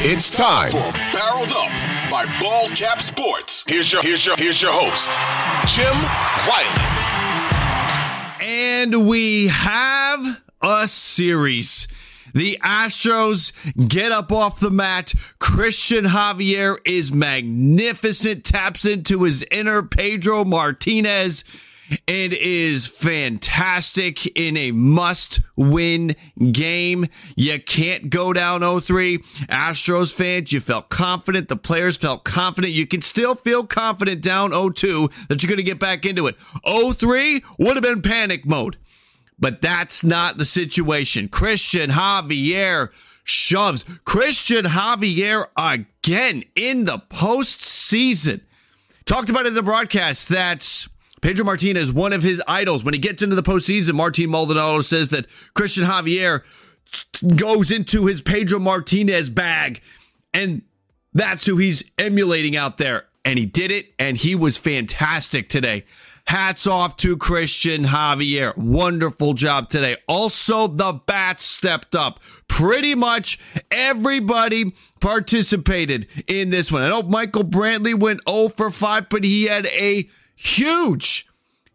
It's time for Barreled Up by Ballcap Sports. Here's your here's your here's your host, Jim Wiley. And we have a series. The Astros get up off the mat. Cristian Javier is magnificent, taps into his inner Pedro Martinez. It is fantastic in a must win game. You can't go down 0-3. Astros fans, you felt confident. The players felt confident. You can still feel confident down 0-2 that you're going to get back into it. 0-3 would have been panic mode. But that's not the situation. Cristian Javier shoves. Cristian Javier again in the postseason. Talked about in the broadcast that Pedro Martinez, one of his idols, when he gets into the postseason, Martin Maldonado says that Cristian Javier goes into his Pedro Martinez bag, and that's who he's emulating out there. And he did it, and he was fantastic today. Hats off to Cristian Javier. Wonderful job today. Also, the bats stepped up. Pretty much everybody participated in this one. I know Michael Brantley went 0 for 5, but he had a huge,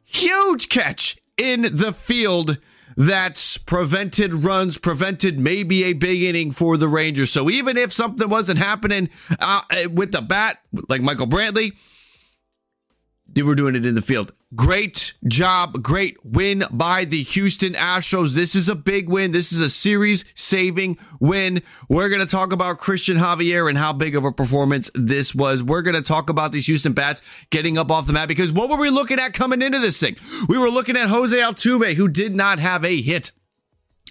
huge catch in the field that prevented runs, prevented maybe a big inning for the Rangers. So even if something wasn't happening uh, with the bat, like Michael Brantley, they were doing it in the field. Great job. Great win by the Houston Astros. This is a big win. This is a series saving win. We're going to talk about Cristian Javier and how big of a performance this was. We're going to talk about these Houston Bats getting up off the mat because what were we looking at coming into this thing? We were looking at Jose Altuve, who did not have a hit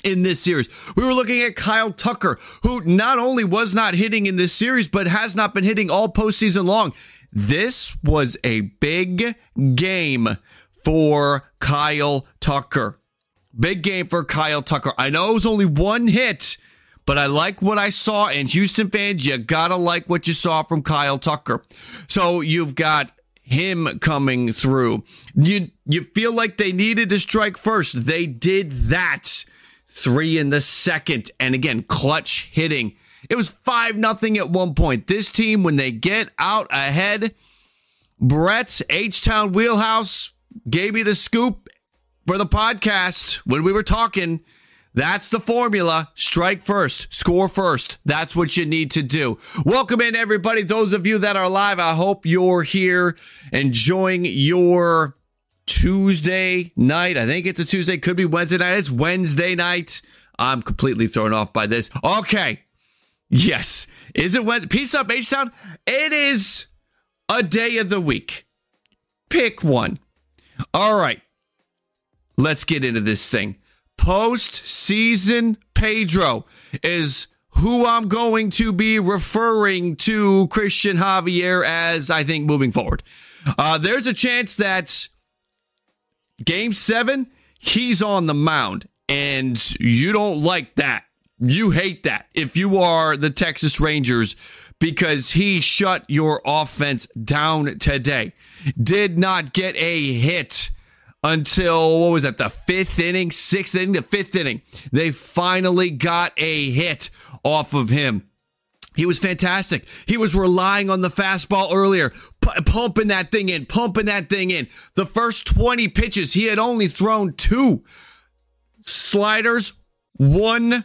in this series. We were looking at Kyle Tucker, who not only was not hitting in this series, but has not been hitting all postseason long. This was a big game for Kyle Tucker. Big game for Kyle Tucker. I know it was only one hit, but I like what I saw. And Houston fans, you gotta like what you saw from Kyle Tucker. So you've got him coming through. You you feel like they needed to strike first. They did that. Three in the second, and again, clutch hitting. It was 5 nothing at one point. This team, when they get out ahead, Brett's H Town Wheelhouse gave me the scoop for the podcast when we were talking. That's the formula. Strike first, score first. That's what you need to do. Welcome in, everybody. Those of you that are live, I hope you're here enjoying your Tuesday night. I think it's a Tuesday, could be Wednesday night. It's Wednesday night. I'm completely thrown off by this. Okay. Yes. Is it Wednesday? Peace up, H Town. It is a day of the week. Pick one. All right. Let's get into this thing. Post-season Pedro is who I'm going to be referring to Cristian Javier as, I think, moving forward. Uh, there's a chance that game seven, he's on the mound, and you don't like that. You hate that if you are the Texas Rangers because he shut your offense down today. Did not get a hit until what was that, the fifth inning, sixth inning, the fifth inning. They finally got a hit off of him. He was fantastic. He was relying on the fastball earlier, p- pumping that thing in, pumping that thing in. The first 20 pitches, he had only thrown two sliders, one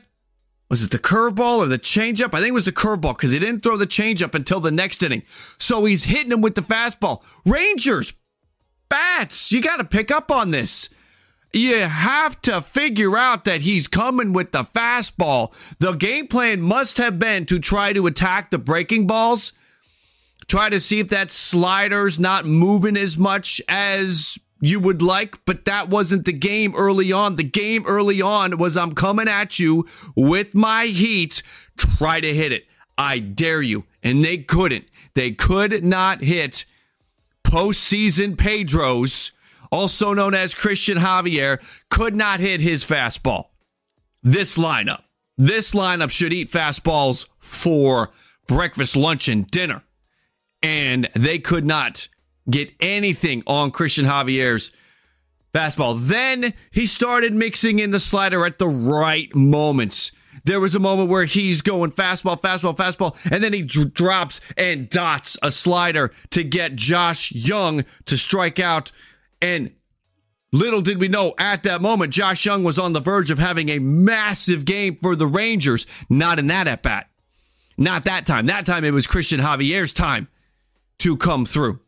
was it the curveball or the changeup? I think it was the curveball because he didn't throw the changeup until the next inning. So he's hitting him with the fastball. Rangers, bats, you got to pick up on this. You have to figure out that he's coming with the fastball. The game plan must have been to try to attack the breaking balls, try to see if that slider's not moving as much as you would like, but that wasn't the game early on. The game early on was I'm coming at you with my heat. Try to hit it. I dare you. And they couldn't. They could not hit postseason Pedro's, also known as Cristian Javier, could not hit his fastball. This lineup, this lineup should eat fastballs for breakfast, lunch, and dinner. And they could not get anything on Cristian Javier's fastball. Then he started mixing in the slider at the right moments. There was a moment where he's going fastball, fastball, fastball, and then he d- drops and dots a slider to get Josh Jung to strike out. And little did we know at that moment, Josh Jung was on the verge of having a massive game for the Rangers. Not in that at bat. Not that time. That time it was Cristian Javier's time to come through.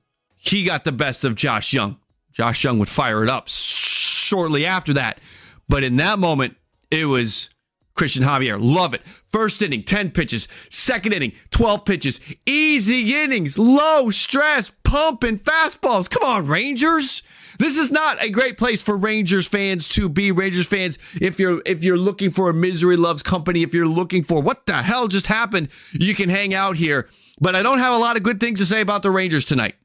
He got the best of Josh Jung. Josh Jung would fire it up shortly after that. But in that moment, it was Cristian Javier. Love it. First inning, 10 pitches. Second inning, 12 pitches. Easy innings, low stress, pumping fastballs. Come on, Rangers. This is not a great place for Rangers fans to be. Rangers fans, if you're if you're looking for a misery loves company, if you're looking for what the hell just happened, you can hang out here. But I don't have a lot of good things to say about the Rangers tonight.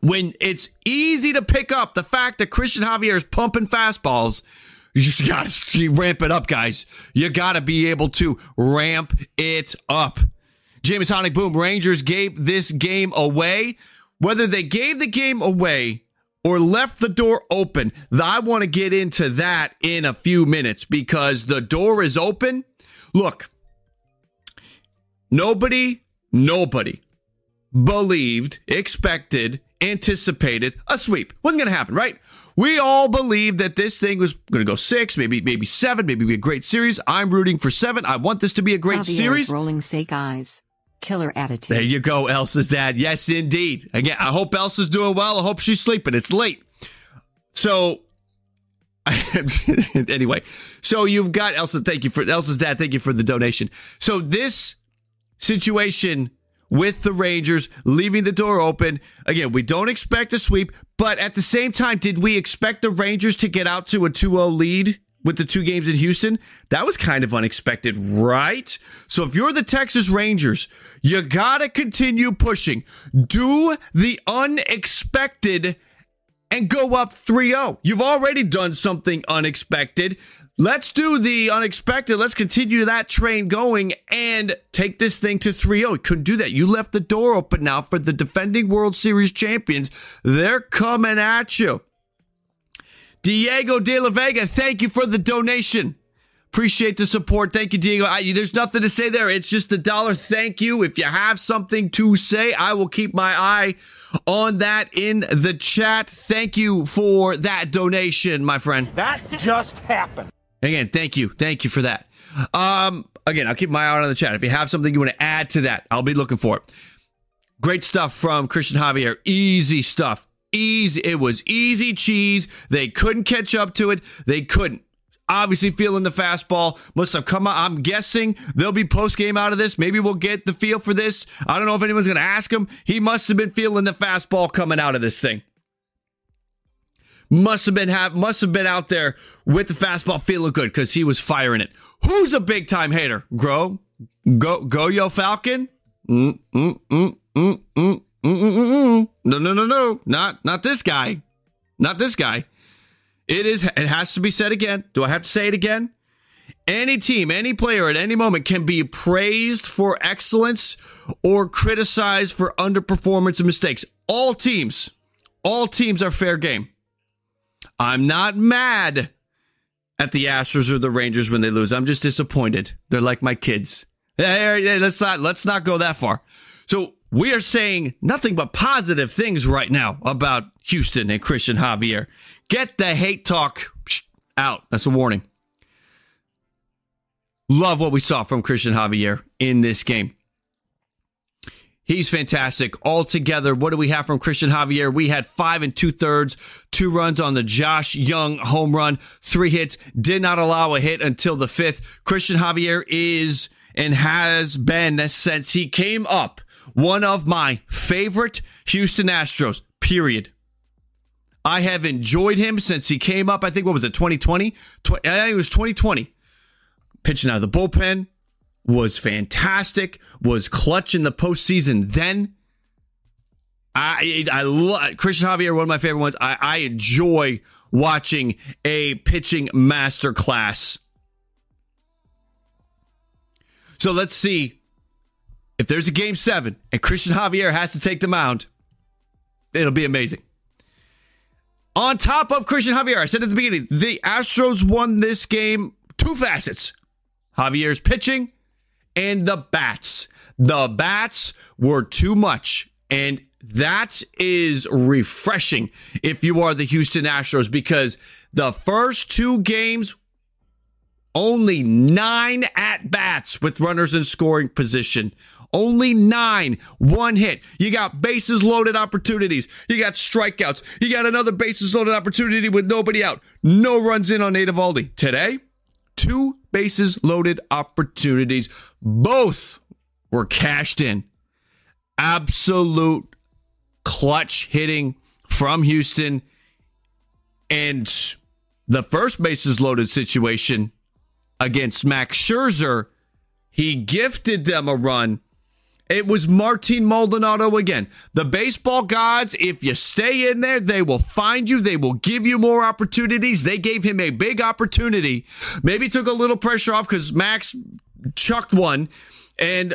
When it's easy to pick up the fact that Cristian Javier is pumping fastballs, you just got to ramp it up, guys. You got to be able to ramp it up. James Sonic Boom Rangers gave this game away. Whether they gave the game away or left the door open, I want to get into that in a few minutes because the door is open. Look, nobody, nobody believed, expected, anticipated a sweep. Wasn't going to happen, right? We all believed that this thing was going to go six, maybe maybe seven, maybe be a great series. I'm rooting for seven. I want this to be a great Javier's series. Rolling sake eyes. Killer attitude. There you go, Elsa's dad. Yes, indeed. Again, I hope Elsa's doing well. I hope she's sleeping. It's late. So, anyway, so you've got Elsa. Thank you for Elsa's dad. Thank you for the donation. So this situation with the Rangers, leaving the door open. Again, we don't expect a sweep, but at the same time, did we expect the Rangers to get out to a 2 0 lead? With the two games in Houston, that was kind of unexpected, right? So if you're the Texas Rangers, you gotta continue pushing. Do the unexpected and go up 3 0. You've already done something unexpected. Let's do the unexpected. Let's continue that train going and take this thing to 3 0. Couldn't do that. You left the door open now for the defending World Series champions. They're coming at you. Diego de la Vega, thank you for the donation. Appreciate the support. Thank you, Diego. I, there's nothing to say there. It's just a dollar. Thank you. If you have something to say, I will keep my eye on that in the chat. Thank you for that donation, my friend. That just happened. Again, thank you. Thank you for that. Um, again, I'll keep my eye on the chat. If you have something you want to add to that, I'll be looking for it. Great stuff from Cristian Javier. Easy stuff. Easy. It was easy cheese. They couldn't catch up to it. They couldn't. Obviously, feeling the fastball must have come out. I'm guessing there'll be post game out of this. Maybe we'll get the feel for this. I don't know if anyone's going to ask him. He must have been feeling the fastball coming out of this thing. Must have been have must have been out there with the fastball feeling good because he was firing it. Who's a big time hater? Grow, go, go, yo, Falcon. No, no, no, no, not not this guy, not this guy. It is. It has to be said again. Do I have to say it again? Any team, any player at any moment can be praised for excellence or criticized for underperformance and mistakes. All teams, all teams are fair game. I'm not mad at the Astros or the Rangers when they lose. I'm just disappointed. They're like my kids. Hey, let's not let's not go that far. So we are saying nothing but positive things right now about Houston and Cristian Javier. Get the hate talk out. That's a warning. Love what we saw from Cristian Javier in this game. He's fantastic. Altogether, what do we have from Cristian Javier? We had five and two thirds, two runs on the Josh Jung home run, three hits, did not allow a hit until the fifth. Cristian Javier is and has been since he came up one of my favorite Houston Astros, period. I have enjoyed him since he came up. I think, what was it, 2020? I think it was 2020. Pitching out of the bullpen, was fantastic, was clutch in the postseason then. I I love Cristian Javier, one of my favorite ones. I, I enjoy watching a pitching masterclass. So let's see if there's a game seven and Cristian Javier has to take the mound. It'll be amazing. On top of Cristian Javier, I said at the beginning, the Astros won this game two facets Javier's pitching and the bats. The bats were too much. And that is refreshing if you are the Houston Astros because the first two games, only nine at bats with runners in scoring position. Only nine, one hit. You got bases loaded opportunities. You got strikeouts. You got another bases loaded opportunity with nobody out. No runs in on Nate Eovaldi. Today, two bases loaded opportunities. Both were cashed in. Absolute clutch hitting from Houston. And the first bases loaded situation against Max Scherzer, he gifted them a run. It was Martin Maldonado again. The baseball gods, if you stay in there, they will find you. They will give you more opportunities. They gave him a big opportunity. Maybe took a little pressure off because Max chucked one and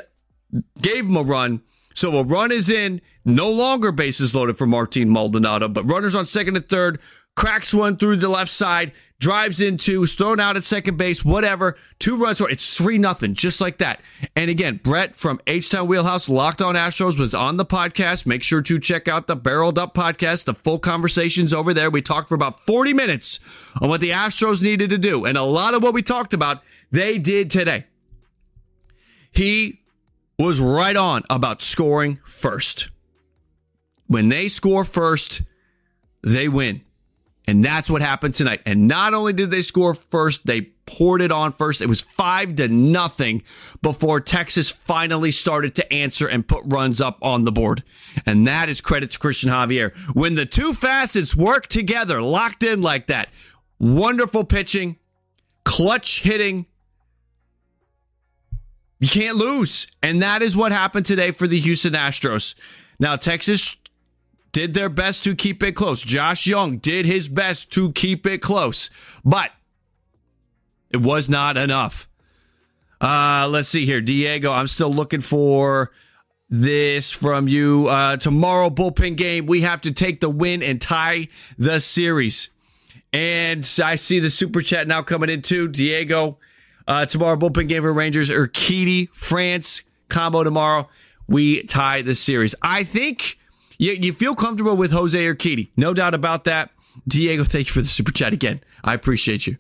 gave him a run. So a run is in, no longer bases loaded for Martin Maldonado, but runners on second and third, cracks one through the left side, drives into, is thrown out at second base, whatever. Two runs, it's three nothing, just like that. And again, Brett from H Town Wheelhouse, Locked On Astros, was on the podcast. Make sure to check out the Barreled Up podcast. The full conversations over there. We talked for about 40 minutes on what the Astros needed to do. And a lot of what we talked about, they did today. He was right on about scoring first. When they score first, they win. And that's what happened tonight. And not only did they score first, they poured it on first. It was five to nothing before Texas finally started to answer and put runs up on the board. And that is credit to Cristian Javier. When the two facets work together, locked in like that, wonderful pitching, clutch hitting, you can't lose. And that is what happened today for the Houston Astros. Now, Texas did their best to keep it close. Josh Jung did his best to keep it close, but it was not enough. Uh, let's see here. Diego, I'm still looking for this from you. Uh, tomorrow, bullpen game. We have to take the win and tie the series. And I see the super chat now coming in too. Diego, uh, tomorrow, bullpen game for Rangers. Urquidy, France combo tomorrow. We tie the series. I think you, you feel comfortable with Jose or Urquidy. No doubt about that. Diego, thank you for the super chat again. I appreciate you.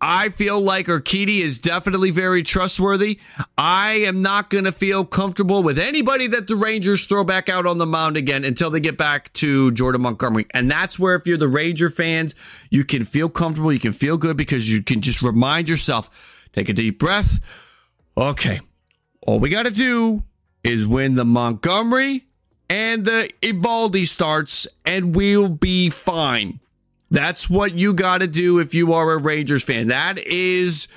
I feel like Urquidy is definitely very trustworthy. I am not going to feel comfortable with anybody that the Rangers throw back out on the mound again until they get back to Jordan Montgomery. And that's where, if you're the Ranger fans, you can feel comfortable. You can feel good because you can just remind yourself Take a deep breath. Okay. All we got to do is win the Montgomery and the Eovaldi starts, and we'll be fine. That's what you got to do if you are a Rangers fan. That is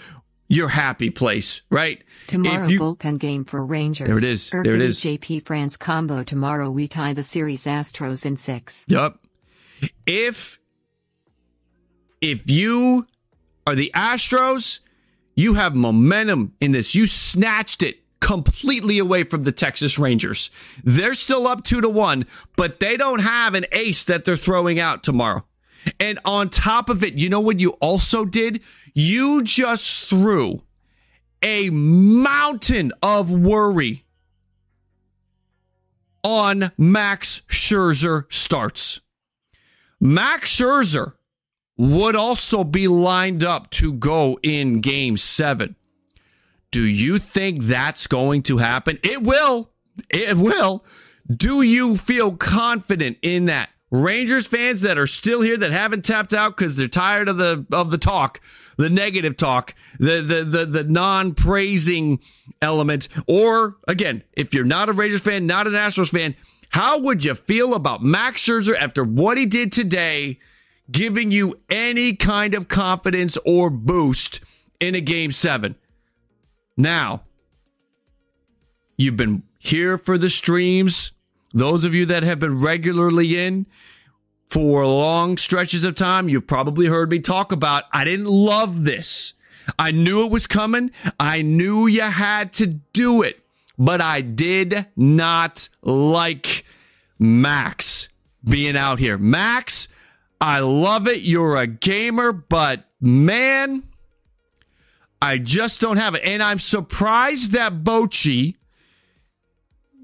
your happy place, right? Tomorrow you, bullpen game for Rangers. There it is. There it is. JP France combo tomorrow. We tie the series Astros in six. Yep. If if you are the Astros you have momentum in this. You snatched it completely away from the Texas Rangers. They're still up two to one, but they don't have an ace that they're throwing out tomorrow. And on top of it, you know what you also did? You just threw a mountain of worry on Max Scherzer starts. Max Scherzer would also be lined up to go in game seven. Do you think that's going to happen? It will. It will. Do you feel confident in that? Rangers fans that are still here that haven't tapped out because they're tired of the of the talk, the negative talk, the the the, the non-praising element, or again, if you're not a Rangers fan, not an Astros fan, how would you feel about Max Scherzer after what he did today? giving you any kind of confidence or boost in a game seven. Now, you've been here for the streams. Those of you that have been regularly in for long stretches of time, you've probably heard me talk about I didn't love this. I knew it was coming. I knew you had to do it, but I did not like Max being out here. Max I love it. You're a gamer, but man, I just don't have it. And I'm surprised that Bochy,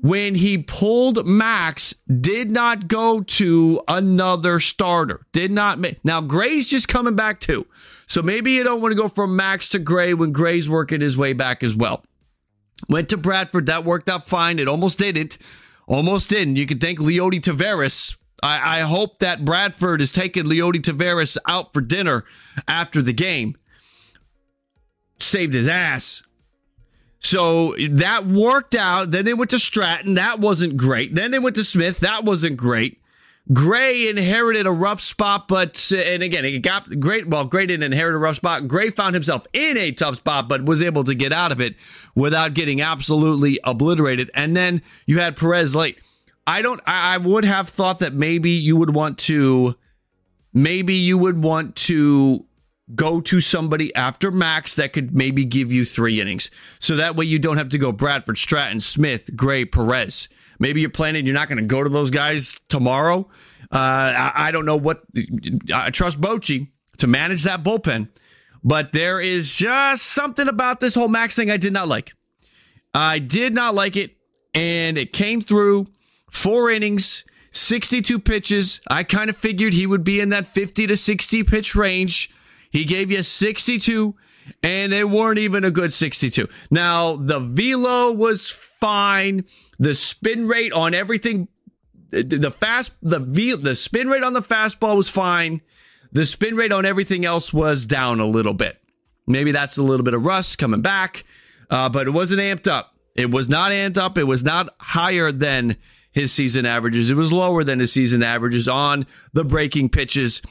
when he pulled Max, did not go to another starter. Did not make. Now, Gray's just coming back too. So maybe you don't want to go from Max to Gray when Gray's working his way back as well. Went to Bradford. That worked out fine. It almost didn't. Almost didn't. You could thank Leody Taveras. I, I hope that Bradford is taking Leody Taveras out for dinner after the game. Saved his ass. So that worked out. Then they went to Stratton. That wasn't great. Then they went to Smith. That wasn't great. Gray inherited a rough spot, but uh, and again, it got great. Well, Gray didn't inherit a rough spot. Gray found himself in a tough spot, but was able to get out of it without getting absolutely obliterated. And then you had Perez late. I don't. I, I would have thought that maybe you would want to, maybe you would want to go to somebody after Max that could maybe give you three innings. So that way you don't have to go Bradford, Stratton, Smith, Gray, Perez. Maybe you're planning you're not going to go to those guys tomorrow. Uh, I, I, don't know what. I trust Bochy to manage that bullpen, but there is just something about this whole Max thing I did not like. I did not like it, and it came through four innings. 62 pitches. I kind of figured he would be in that 50 to 60 pitch range. He gave you 62, and they weren't even a good 62. Now, the velo was fine. The spin rate on everything, the fast, the v, the spin rate on the fastball was fine. The spin rate on everything else was down a little bit. Maybe that's a little bit of rust coming back, uh, but it wasn't amped up. It was not amped up. It was not higher than his season averages. It was lower than his season averages on the breaking pitches.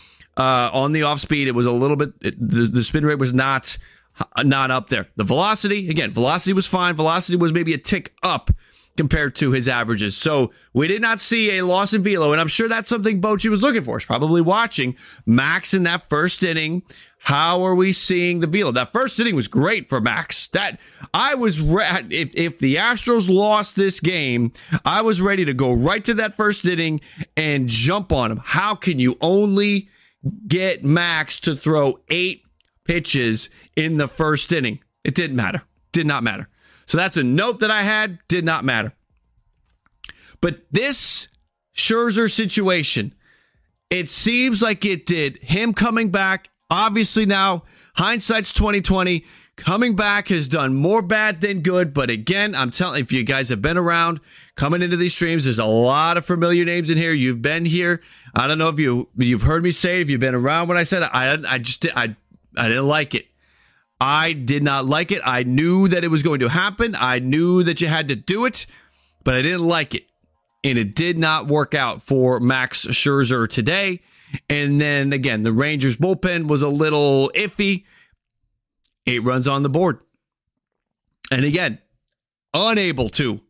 Uh, on the off speed, it was a little bit. It, the, the spin rate was not not up there. The velocity, again, velocity was fine. Velocity was maybe a tick up compared to his averages. So we did not see a loss in velo, and I'm sure that's something Bochy was looking for. He's probably watching Max in that first inning. How are we seeing the velo? That first inning was great for Max. That I was re- if if the Astros lost this game, I was ready to go right to that first inning and jump on him. How can you only get Max to throw eight pitches in the first inning. It didn't matter. Did not matter. So that's a note that I had. Did not matter. But this Scherzer situation, it seems like it did. Him coming back, obviously now hindsight's 2020. Coming back has done more bad than good. But again, I'm telling if you guys have been around coming into these streams, there's a lot of familiar names in here. You've been here. I don't know if you you've heard me say it, if you've been around when I said it. I I just I I didn't like it. I did not like it. I knew that it was going to happen. I knew that you had to do it, but I didn't like it. And it did not work out for Max Scherzer today. And then again, the Rangers bullpen was a little iffy. Eight runs on the board. And again, unable to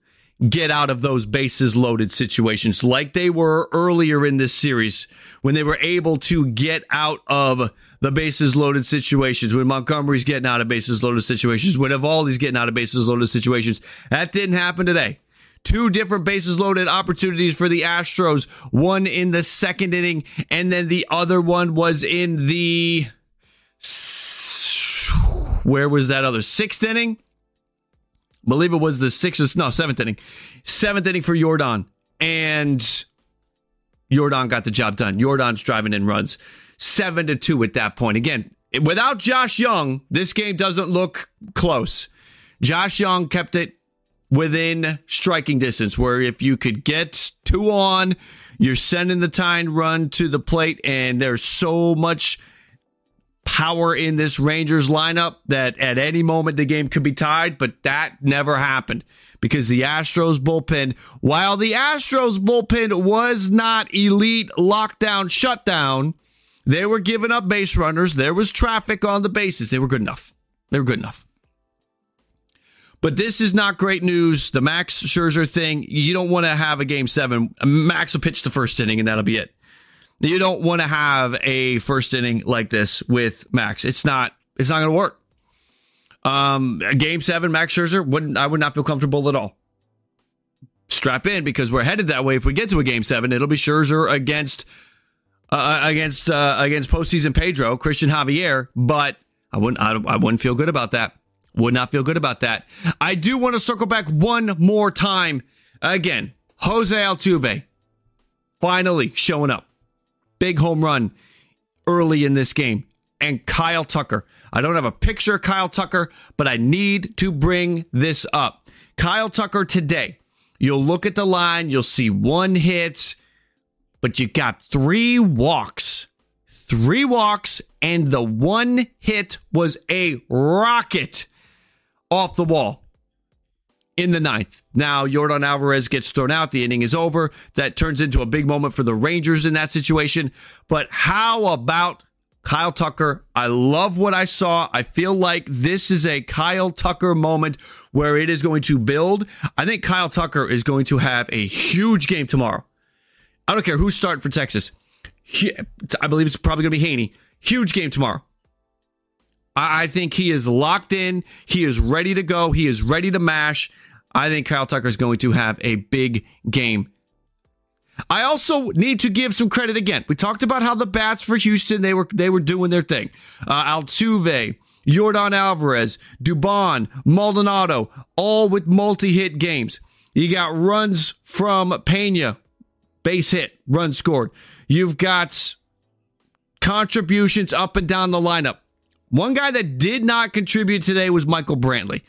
get out of those bases loaded situations like they were earlier in this series when they were able to get out of the bases loaded situations, when Montgomery's getting out of bases loaded situations, when Eovaldi's getting out of bases loaded situations. That didn't happen today. Two different bases loaded opportunities for the Astros, one in the second inning, and then the other one was in the. Where was that other? Sixth inning? Believe it was the sixth, no, seventh inning. Seventh inning for Jordan, And Jordan got the job done. Jordan's driving in runs. Seven to two at that point. Again, without Josh Jung, this game doesn't look close. Josh Jung kept it within striking distance, where if you could get two on, you're sending the tying run to the plate, and there's so much power in this Rangers lineup that at any moment the game could be tied, but that never happened because the Astros bullpen, while the Astros bullpen was not elite lockdown shutdown, they were giving up base runners. There was traffic on the bases. They were good enough. They were good enough. But this is not great news. The Max Scherzer thing, you don't want to have a game seven. Max will pitch the first inning and that'll be it. You don't want to have a first inning like this with Max. It's not. It's not going to work. Um, game seven, Max Scherzer wouldn't. I would not feel comfortable at all. Strap in because we're headed that way. If we get to a game seven, it'll be Scherzer against uh, uh against uh, against postseason Pedro Cristian Javier. But I wouldn't. I, I wouldn't feel good about that. Would not feel good about that. I do want to circle back one more time. Again, Jose Altuve finally showing up. Big home run early in this game. And Kyle Tucker. I don't have a picture of Kyle Tucker, but I need to bring this up. Kyle Tucker today. You'll look at the line, you'll see one hit, but you got three walks. Three walks, and the one hit was a rocket off the wall in the ninth. Now, Yordan Alvarez gets thrown out. The inning is over. That turns into a big moment for the Rangers in that situation. But how about Kyle Tucker? I love what I saw. I feel like this is a Kyle Tucker moment where it is going to build. I think Kyle Tucker is going to have a huge game tomorrow. I don't care who's starting for Texas. I believe it's probably going to be Heaney. Huge game tomorrow. I think he is locked in. He is ready to go. He is ready to mash. I think Kyle Tucker is going to have a big game. I also need to give some credit again. We talked about how the bats for Houston they were they were doing their thing. Uh, Altuve, Yordan Alvarez, Dubon, Maldonado, all with multi-hit games. You got runs from Pena, base hit, run scored. You've got contributions up and down the lineup. One guy that did not contribute today was Michael Brantley.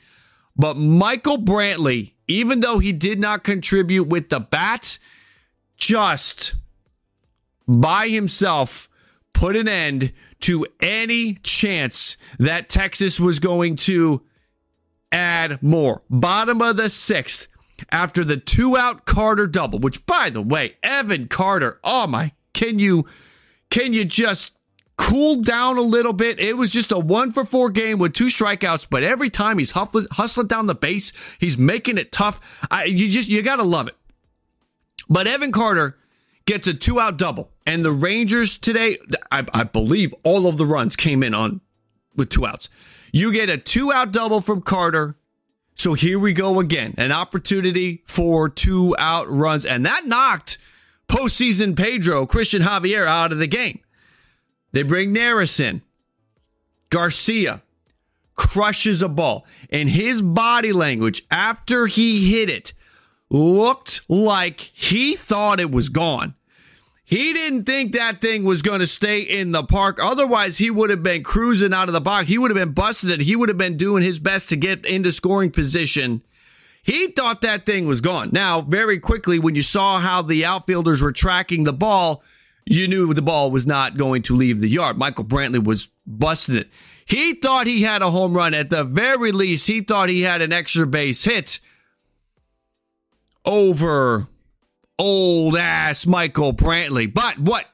But Michael Brantley, even though he did not contribute with the bat, just by himself put an end to any chance that Texas was going to add more. Bottom of the sixth, after the two out Carter double, which by the way, Evan Carter, oh my, can you can you just cooled down a little bit. It was just a one for four game with two strikeouts, but every time he's hustling, hustling down the base, he's making it tough. I, you just you gotta love it. But Evan Carter gets a two out double, and the Rangers today, I, I believe all of the runs came in on with two outs. You get a two out double from Carter. So here we go again, an opportunity for two out runs, and that knocked postseason Pedro Cristian Javier out of the game. They bring Neris in. Garcia crushes a ball, and his body language after he hit it looked like he thought it was gone. He didn't think that thing was going to stay in the park. Otherwise, he would have been cruising out of the box. He would have been busting it. He would have been doing his best to get into scoring position. He thought that thing was gone. Now, very quickly, when you saw how the outfielders were tracking the ball, you knew the ball was not going to leave the yard. Michael Brantley was busting it. He thought he had a home run. At the very least, he thought he had an extra base hit over old ass Michael Brantley. But what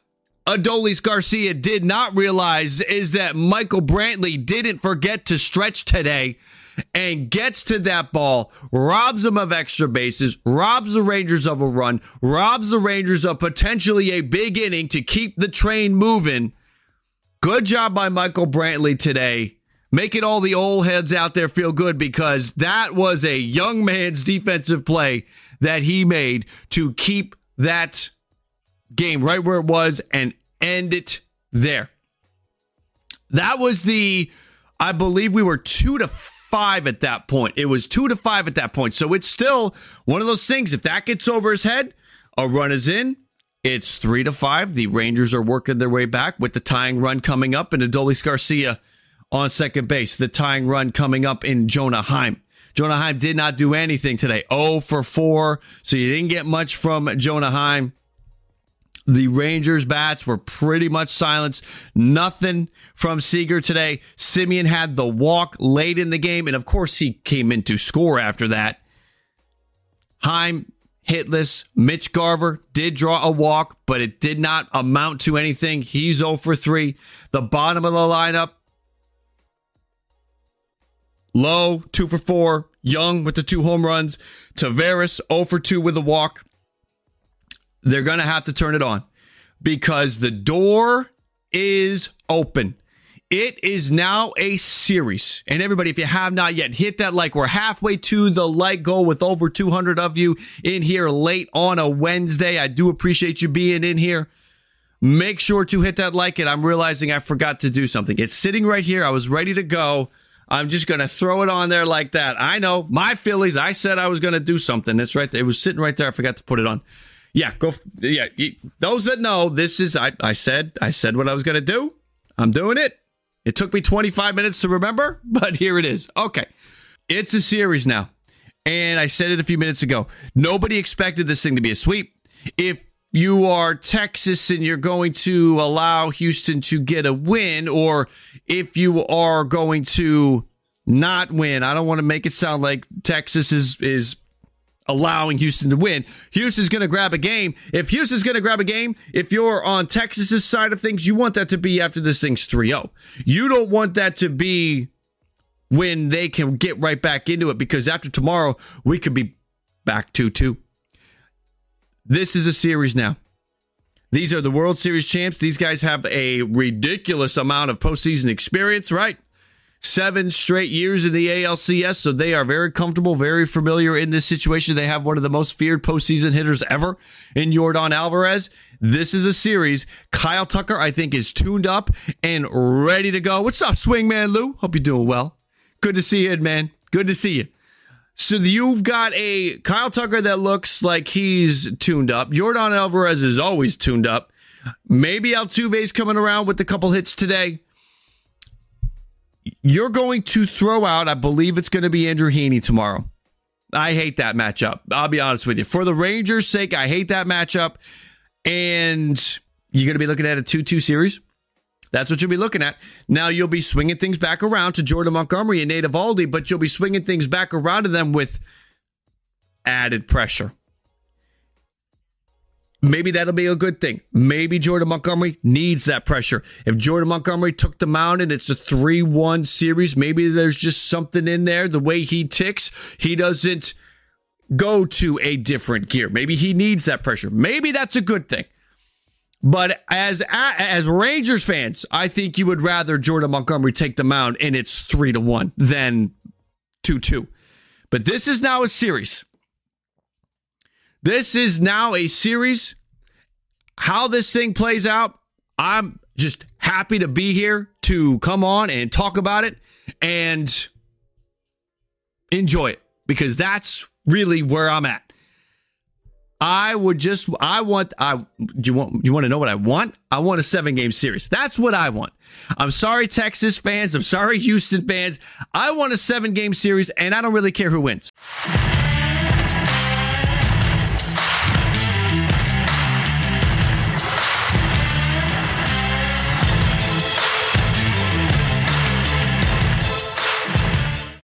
Adolis Garcia did not realize is that Michael Brantley didn't forget to stretch today and gets to that ball, robs them of extra bases, robs the Rangers of a run, robs the Rangers of potentially a big inning to keep the train moving. Good job by Michael Brantley today. Making all the old heads out there feel good because that was a young man's defensive play that he made to keep that game right where it was and end it there. That was the, I believe we were two to five at that point. It was two to five at that point. So it's still one of those things. If that gets over his head, a run is in. It's three to five. The Rangers are working their way back with the tying run coming up and Adolis Garcia on second base. The tying run coming up in Jonah Heim. Jonah Heim did not do anything today. 0 for 4. So you didn't get much from Jonah Heim. The Rangers bats were pretty much silenced. Nothing from Seager today. Semien had the walk late in the game, and of course he came in to score after that. Heim hitless. Mitch Garver did draw a walk, but it did not amount to anything. He's 0 for 3. The bottom of the lineup. Lowe, 2 for 4. Jung with the two home runs. Taveras, 0 for 2 with a walk they're going to have to turn it on because the door is open. It is now a series. And everybody, if you have not yet, hit that like. We're halfway to the like goal with over 200 of you in here late on a Wednesday. I do appreciate you being in here. make sure to hit that like it. I'm realizing I forgot to do something. It's sitting right here. I was ready to go. I'm just going to throw it on there like that. I know my Phillies. I said I was going to do something. It's right there. It was sitting right there. I forgot to put it on. Yeah, go. Yeah, those that know, this is. I, I said. I said what I was going to do. I'm doing it. It took me 25 minutes to remember, but here it is. Okay, it's a series now, and I said it a few minutes ago. Nobody expected this thing to be a sweep. If you are Texas and you're going to allow Houston to get a win, or if you are going to not win. I don't want to make it sound like Texas is is allowing Houston to win. Houston's going to grab a game. If Houston's going to grab a game, if you're on Texas's side of things, you want that to be after this thing's 3-0. You don't want that to be when they can get right back into it because after tomorrow we could be back 2-2. This is a series now. These are the World Series champs. These guys have a ridiculous amount of postseason experience, right? Seven straight years in the ALCS, so they are very comfortable, very familiar in this situation. They have one of the most feared postseason hitters ever in Yordan Alvarez. This is a series. Kyle Tucker, I think, is tuned up and ready to go. What's up, Swingman Lou? Hope you're doing well. Good to see you, man. Good to see you. So you've got a Kyle Tucker that looks like he's tuned up. Yordan Alvarez is always tuned up. Maybe Altuve's coming around with a couple hits today. You're going to throw out, I believe it's going to be Andrew Heaney tomorrow. I hate that matchup. I'll be honest with you. For the Rangers' sake, I hate that matchup. And you're going to be looking at a 2 2 series. That's what you'll be looking at. Now you'll be swinging things back around to Jordan Montgomery and Nate Eovaldi, but you'll be swinging things back around to them with added pressure. Maybe that'll be a good thing. Maybe Jordan Montgomery needs that pressure. If Jordan Montgomery took the mound and it's a 3 1 series, maybe there's just something in there. The way he ticks, he doesn't go to a different gear. Maybe he needs that pressure. Maybe that's a good thing. But as as Rangers fans, I think you would rather Jordan Montgomery take the mound and it's three to one than two two. But this is now a series. This is now a series. How this thing plays out, I'm just happy to be here to come on and talk about it and enjoy it because that's really where I'm at. I would just I want I do you want you want to know what I want? I want a seven game series. That's what I want. I'm sorry Texas fans, I'm sorry Houston fans. I want a seven game series and I don't really care who wins.